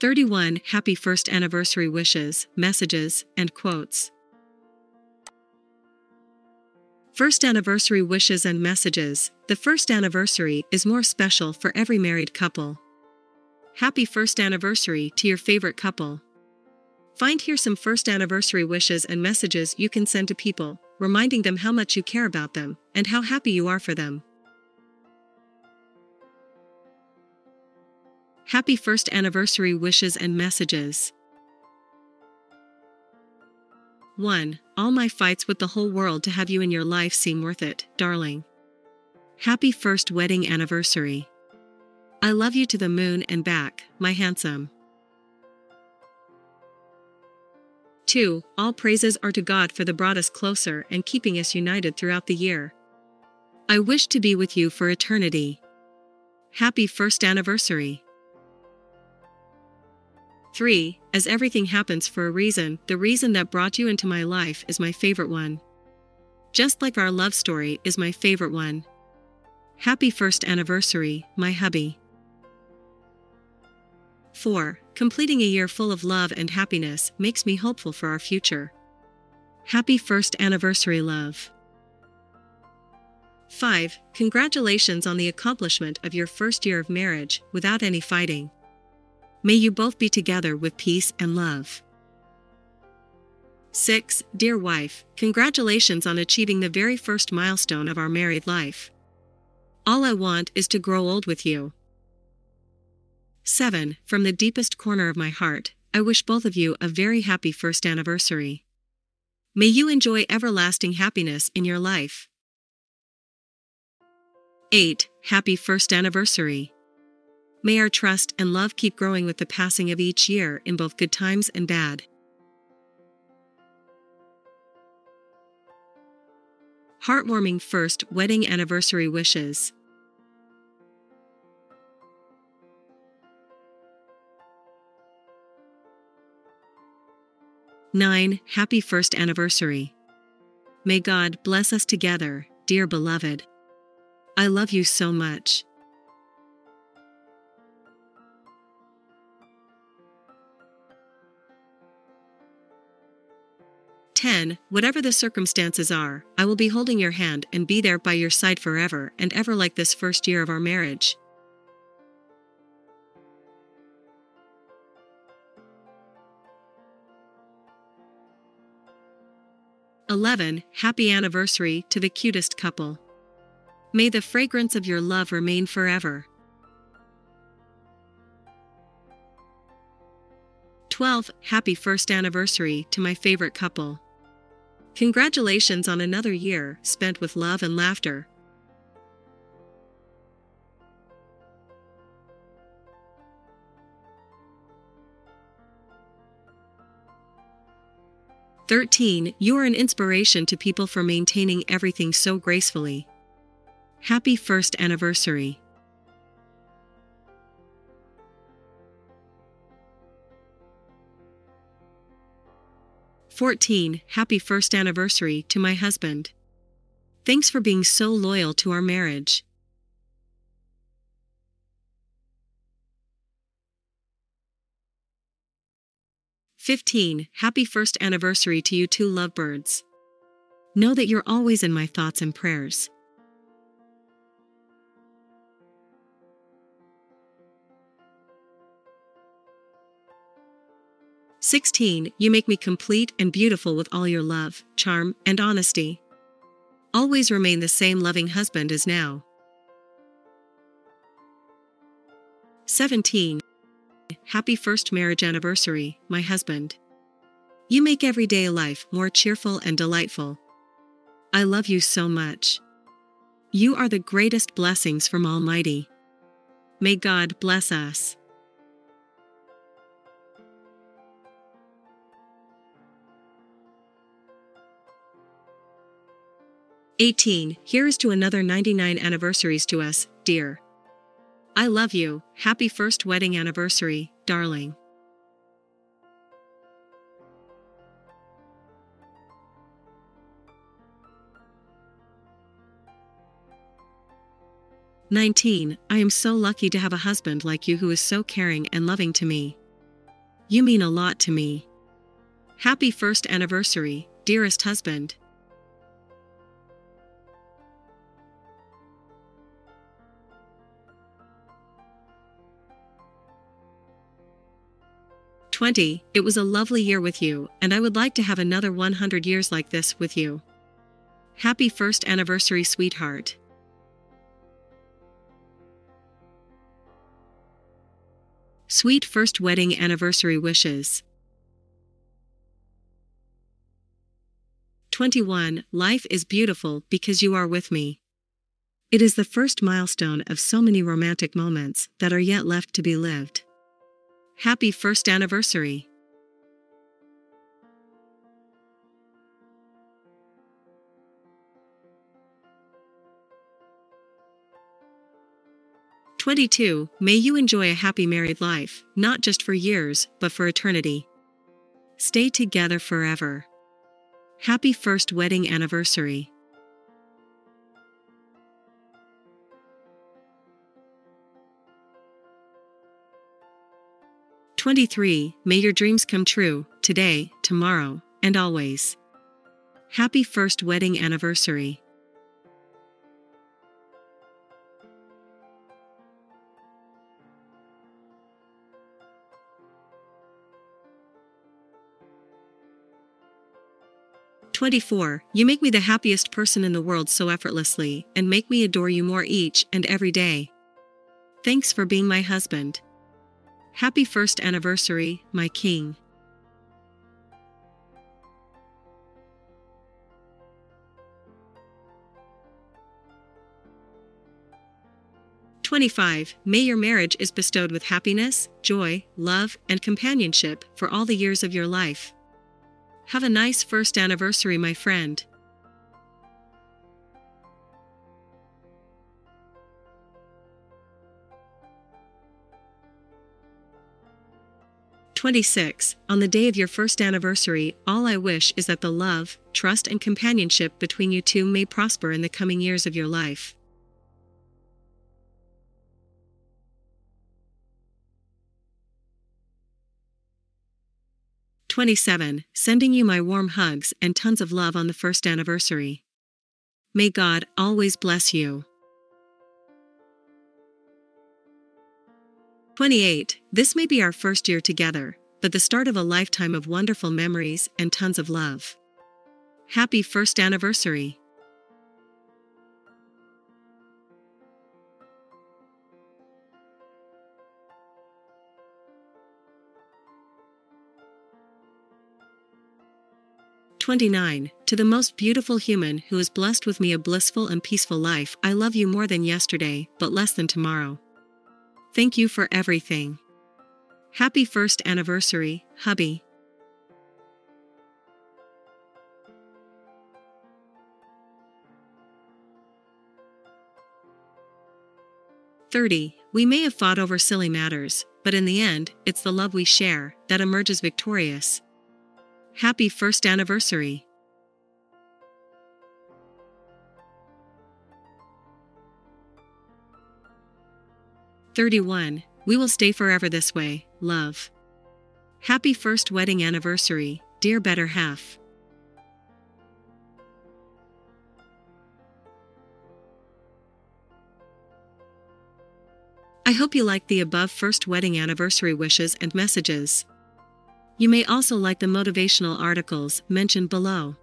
31 Happy First Anniversary Wishes, Messages, and Quotes. First Anniversary Wishes and Messages The first anniversary is more special for every married couple. Happy first anniversary to your favorite couple. Find here some first anniversary wishes and messages you can send to people, reminding them how much you care about them and how happy you are for them. Happy first anniversary wishes and messages. 1. All my fights with the whole world to have you in your life seem worth it, darling. Happy first wedding anniversary. I love you to the moon and back, my handsome. 2. All praises are to God for the brought us closer and keeping us united throughout the year. I wish to be with you for eternity. Happy first anniversary. 3. As everything happens for a reason, the reason that brought you into my life is my favorite one. Just like our love story is my favorite one. Happy first anniversary, my hubby. 4. Completing a year full of love and happiness makes me hopeful for our future. Happy first anniversary, love. 5. Congratulations on the accomplishment of your first year of marriage without any fighting. May you both be together with peace and love. 6. Dear wife, congratulations on achieving the very first milestone of our married life. All I want is to grow old with you. 7. From the deepest corner of my heart, I wish both of you a very happy first anniversary. May you enjoy everlasting happiness in your life. 8. Happy first anniversary. May our trust and love keep growing with the passing of each year in both good times and bad. Heartwarming first wedding anniversary wishes. Nine, happy first anniversary. May God bless us together, dear beloved. I love you so much. 10. Whatever the circumstances are, I will be holding your hand and be there by your side forever and ever like this first year of our marriage. Eleven, happy anniversary to the cutest couple. May the fragrance of your love remain forever. 12. Happy first anniversary to my favorite couple. Congratulations on another year spent with love and laughter. Thirteen, you are an inspiration to people for maintaining everything so gracefully. Happy first anniversary. 14. Happy first anniversary to my husband. Thanks for being so loyal to our marriage. Fifteen. Happy first anniversary to you two lovebirds. Know that you're always in my thoughts and prayers. 16. You make me complete and beautiful with all your love, charm, and honesty. Always remain the same loving husband as now. 17. Happy first marriage anniversary, my husband. You make everyday life more cheerful and delightful. I love you so much. You are the greatest blessings from Almighty. May God bless us. 18. Here is to another 99 anniversaries to us, dear. I love you. Happy first wedding anniversary, darling. Nineteen. I am so lucky to have a husband like you who is so caring and loving to me. You mean a lot to me. Happy first anniversary, dearest husband. Twenty, it was a lovely year with you, and I would like to have another 100 years like this with you. Happy first anniversary, sweetheart. Sweet first wedding anniversary wishes. 21. Life is beautiful because you are with me. It is the first milestone of so many romantic moments that are yet left to be lived. Happy first anniversary. Twenty-two. May you enjoy a happy married life, not just for years, but for eternity. Stay together forever. Happy first wedding anniversary. Twenty-three. May your dreams come true, today, tomorrow, and always. Happy first wedding anniversary. 24. You make me the happiest person in the world so effortlessly, and make me adore you more each and every day. Thanks for being my husband. Happy first anniversary, my king. Twenty-five. May your marriage is bestowed with happiness, joy, love, and companionship for all the years of your life. Have a nice first anniversary, my friend. Twenty-six. On the day of your first anniversary, all I wish is that the love, trust, and companionship between you two may prosper in the coming years of your life. 27. Sending you my warm hugs and tons of love on the first anniversary. May God always bless you. 28. This may be our first year together, but the start of a lifetime of wonderful memories and tons of love. Happy first anniversary. 29. To the most beautiful human who is blessed with me a blissful and peaceful life, I love you more than yesterday, but less than tomorrow. Thank you for everything. Happy first anniversary, hubby. Thirty. We may have fought over silly matters, but in the end, it's the love we share that emerges victorious. Happy first anniversary. Thirty-one. We will stay forever this way, love. Happy first wedding anniversary, dear better half. I hope you like the above first wedding anniversary wishes and messages. You may also like the motivational articles mentioned below.